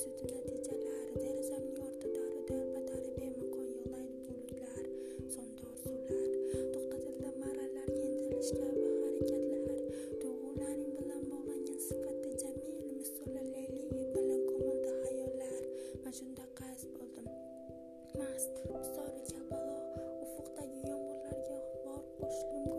sudi natijalari derazamning ortida daru darbatari bemaqon yig'laydi bulutlar so'ndi orzular to'xtatildi marralarga intilish kabi harakatlar tuyg'ularing bilan bog'langan sifatda jamil misoli layli bilan ko'mildi xayollar va shunda qasd bo'ldim. Mast usori kabalo ufuqdagi yomg'irlarga bor qo'shilib